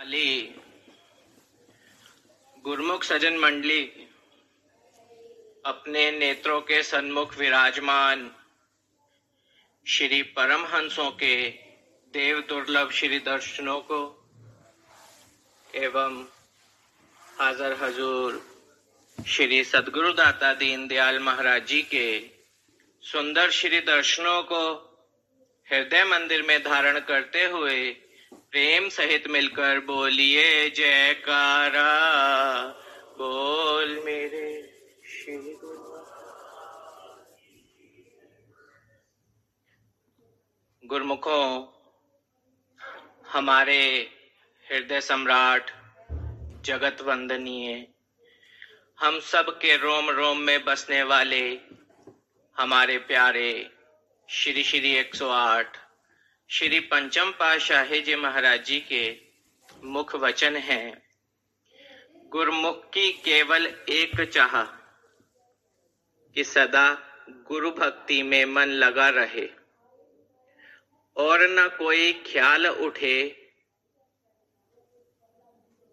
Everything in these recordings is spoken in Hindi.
अली गुरमुख सजन मंडली, अपने नेत्रों के सन्मुख विराजमान, श्री परमहंसों के देव दुर्लभ श्री दर्शनों को, एवं हाजर हजूर श्री सदगुरु दाता दीन दयाल महाराज जी के सुंदर श्री दर्शनों को हृदय मंदिर में धारण करते हुए प्रेम सहित मिलकर बोलिए, जयकारा। बोल मेरे श्री गुरुमुखों, हमारे हृदय सम्राट जगत वंदनीय हम सब के रोम रोम में बसने वाले हमारे प्यारे श्री श्री 108 श्री पंचम पाशाह जी महाराज जी के मुख वचन हैं। गुरुमुख की केवल एक चाह, कि सदा गुरु भक्ति में मन लगा रहे, और न कोई ख्याल उठे,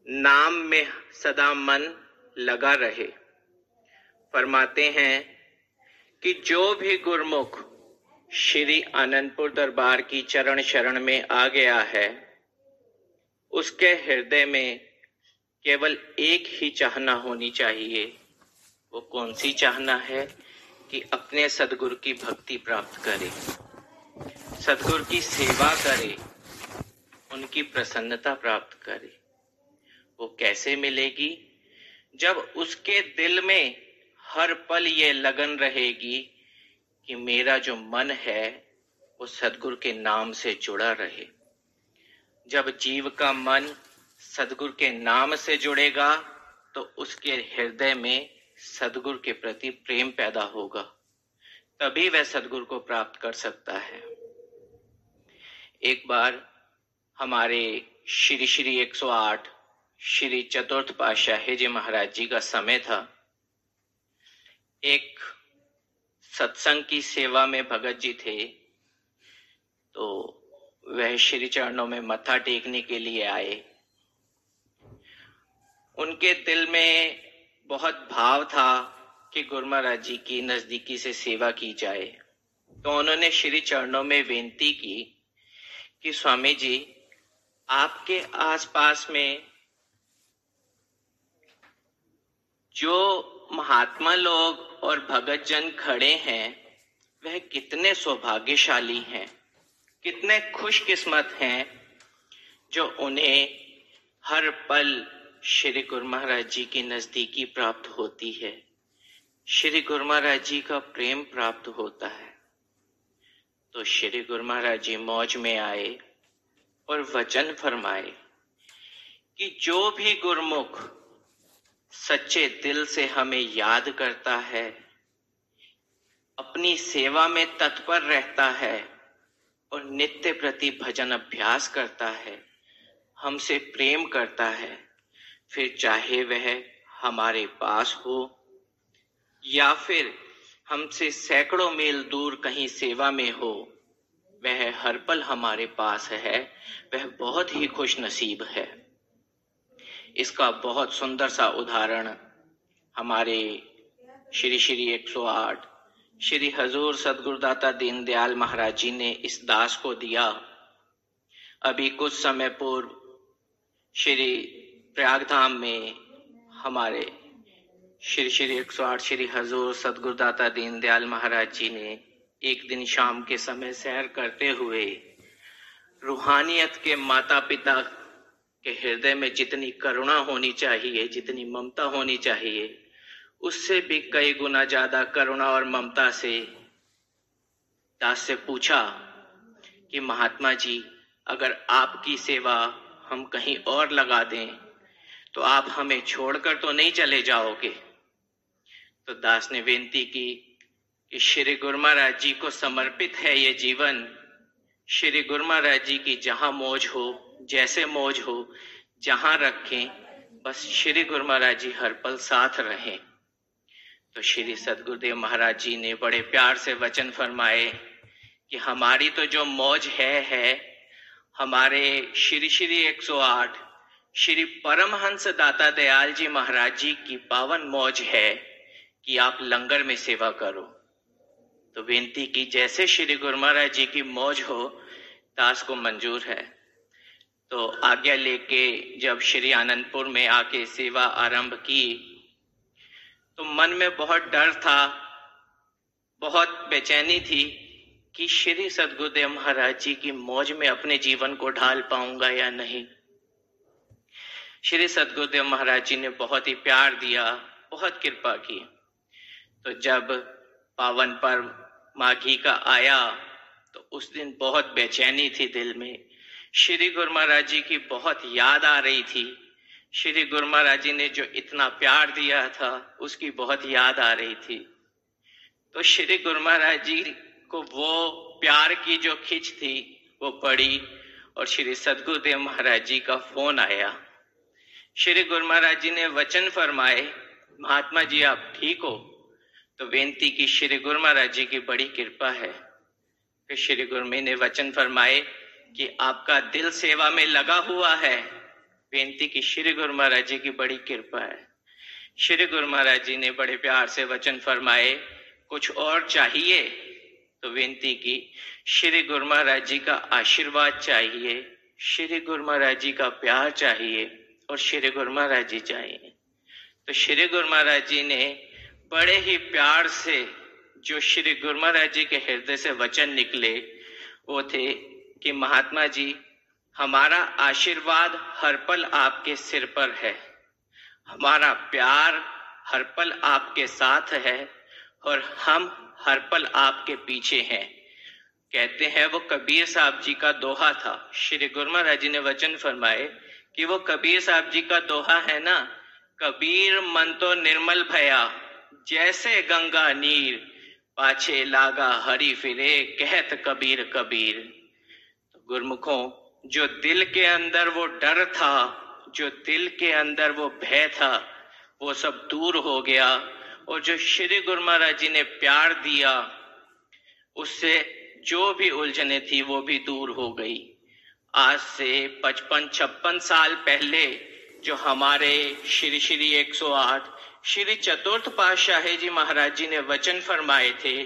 नाम में सदा मन लगा रहे। फरमाते हैं कि जो भी गुरमुख श्री आनंदपुर दरबार की चरण शरण में आ गया है। उसके हृदय में केवल एक ही चाहना होनी चाहिए। वो कौन सी चाहना है कि अपने सदगुरु की भक्ति प्राप्त करे, सदगुरु की सेवा करे, उनकी प्रसन्नता प्राप्त करे। वो कैसे मिलेगी? जब उसके दिल में हर पल ये लगन रहेगी कि मेरा जो मन है, वो सदगुरु के नाम से जुड़ा रहे। जब जीव का मन सदगुरु के नाम से जुड़ेगा तो उसके हृदय में सदगुरु के प्रति प्रेम पैदा होगा। तभी वह सदगुरु को प्राप्त कर सकता है। एक बार हमारे श्री श्री 108 श्री चतुर्थ पाशाह जी महाराज जी का समय था। एक सत्संग की सेवा में भगत जी थे तो वह श्री चरणों में मत्था टेकने के लिए आए। उनके दिल में बहुत भाव था कि गुरु महाराज जी की नजदीकी से सेवा की जाए। तो उन्होंने श्री चरणों में बेनती की कि स्वामी जी, आपके आसपास में जो महात्मा लोग और भगत जन खड़े हैं, वह कितने सौभाग्यशाली हैं, कितने खुशकिस्मत हैं, जो उन्हें हर पल श्री गुरु महाराज जी की नजदीकी प्राप्त होती है। श्री गुरु महाराज जी का प्रेम प्राप्त होता है। तो श्री गुरु महाराज जी मौज में आए और वचन फरमाए कि जो भी गुरमुख सच्चे दिल से हमें याद करता है, अपनी सेवा में तत्पर रहता है और नित्य प्रति भजन अभ्यास करता है, हमसे प्रेम करता है। फिर चाहे वह हमारे पास हो या फिर हमसे सैकड़ों मील दूर कहीं सेवा में हो, वह हर पल हमारे पास है, वह बहुत ही खुश नसीब है। इसका बहुत सुंदर सा उदाहरण हमारे श्री श्री 108 श्री हजूर सदगुरुदाता दीनदयाल महाराज जी ने इस दास को दिया। अभी कुछ समय पूर्व श्री प्रयागधाम में हमारे श्री श्री 108 श्री हजूर सदगुरुदाता दीनदयाल महाराज जी ने एक दिन शाम के समय सैर करते हुए रूहानियत के माता पिता कि हृदय में जितनी करुणा होनी चाहिए, जितनी ममता होनी चाहिए, उससे भी कई गुना ज़्यादा करुणा और ममता से दास से पूछा कि महात्मा जी, अगर आपकी सेवा हम कहीं और लगा दें तो आप हमें छोड़कर तो नहीं चले जाओगे? तो दास ने बेनती की कि श्री गुरु महाराज जी को समर्पित है ये जीवन। श्री गुरु महाराज जी की जहाँ मौज हो जैसे मौज हो, जहाँ रखें, बस श्री गुरु महाराज जी हर पल साथ रहें। तो श्री सदगुरुदेव महाराज जी ने बड़े प्यार से वचन फरमाए कि हमारी तो जो मौज है है, हमारे श्री श्री 108 श्री परमहंस दाता दयाल जी महाराज जी की पावन मौज है कि आप लंगर में सेवा करो। तो बेनती की, जैसे श्री गुरु महाराज जी की मौज हो, दास को मंजूर है। तो आज्ञा लेके जब श्री आनंदपुर में आके सेवा आरंभ की तो मन में बहुत डर था, बहुत बेचैनी थी कि श्री सदगुरुदेव महाराज जी की मौज में अपने जीवन को ढाल पाऊँगा या नहीं। श्री सदगुरुदेव महाराज जी ने बहुत ही प्यार दिया, बहुत कृपा की। तो जब पावन पर्व माघी का आया तो उस दिन बहुत बेचैनी थी दिल में। श्री गुरु महाराज जी की बहुत याद आ रही थी। श्री गुरु महाराज जी ने जो इतना प्यार दिया था, उसकी बहुत याद आ रही थी। तो श्री गुरु महाराज जी को वो प्यार की जो खिंच थी, वो पड़ी और श्री सदगुरुदेव महाराज जी का फ़ोन आया। श्री गुरु महाराज जी ने वचन फरमाए, महात्मा जी, आप ठीक हो? तो बेनती की श्री गुरु महाराज जी की बड़ी कृपा है। फिर श्री गुरु ने वचन फरमाए कि आपका दिल सेवा में लगा हुआ है। बेनती की श्री गुरु महाराज जी की बड़ी कृपा है। श्री गुरु महाराज जी ने बड़े प्यार से वचन फरमाए, कुछ और चाहिए? तो बेनती की श्री गुरु महाराज जी का आशीर्वाद चाहिए, श्री गुरु महाराज जी का प्यार चाहिए और श्री गुरु महाराज जी चाहिए। तो श्री गुरु महाराज जी ने बड़े ही प्यार से जो श्री गुरु महाराज जी के हृदय से वचन निकले, वो थे कि महात्मा जी, हमारा आशीर्वाद हर पल आपके सिर पर है। हमारा प्यार हर पल आपके साथ है और हम हर पल आपके पीछे हैं। कहते हैं, वो कबीर साहब जी का दोहा था। श्री गुरु महाराज जी ने वचन फरमाए कि वो कबीर साहब जी का दोहा है ना, कबीर मन तो निर्मल भया, जैसे गंगा नीर, पाछे लागा हरी फिरे, कहत कबीर कबीर। गुरमुखों, जो दिल के अंदर वो डर था, जो दिल के अंदर वो भय था, वो सब दूर हो गया और जो श्री गुरु महाराज जी ने प्यार दिया, उससे जो भी उलझने थी, वो भी दूर हो गई। आज से पचपन, छप्पन साल पहले जो हमारे श्री श्री 108 श्री चतुर्थ पातशाह जी महाराज जी ने वचन फरमाए थे,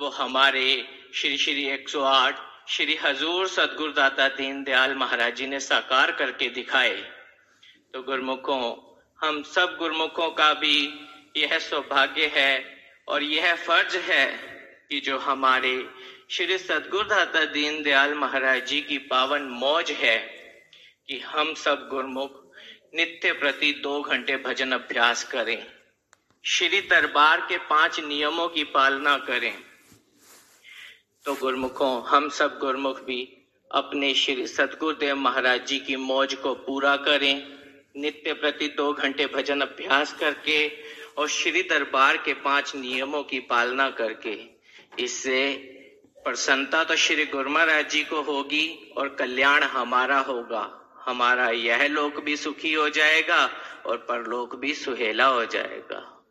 वो हमारे श्री श्री 108 श्री हजूर सदगुरुदाता दीनदयाल महाराज जी ने साकार करके दिखाए। तो गुरमुखों, हम सब गुरमुखों का भी यह सौभाग्य है और यह फ़र्ज़ है कि जो हमारे श्री सदगुरुदाता दीनदयाल महाराज जी की पावन मौज है कि हम सब गुरमुख नित्य प्रति दो घंटे भजन अभ्यास करें, श्री दरबार के पाँच नियमों की पालना करें। तो गुरमुखों, हम सब गुरमुख भी अपने श्री सदगुरुदेव महाराज जी की मौज को पूरा करें। नित्य प्रति दो घंटे भजन अभ्यास करके और श्री दरबार के पाँच नियमों की पालना करके। इससे प्रसन्नता तो श्री गुरु महाराज जी को होगी और कल्याण हमारा होगा। हमारा यह लोक भी सुखी हो जाएगा और परलोक भी सुहेला हो जाएगा।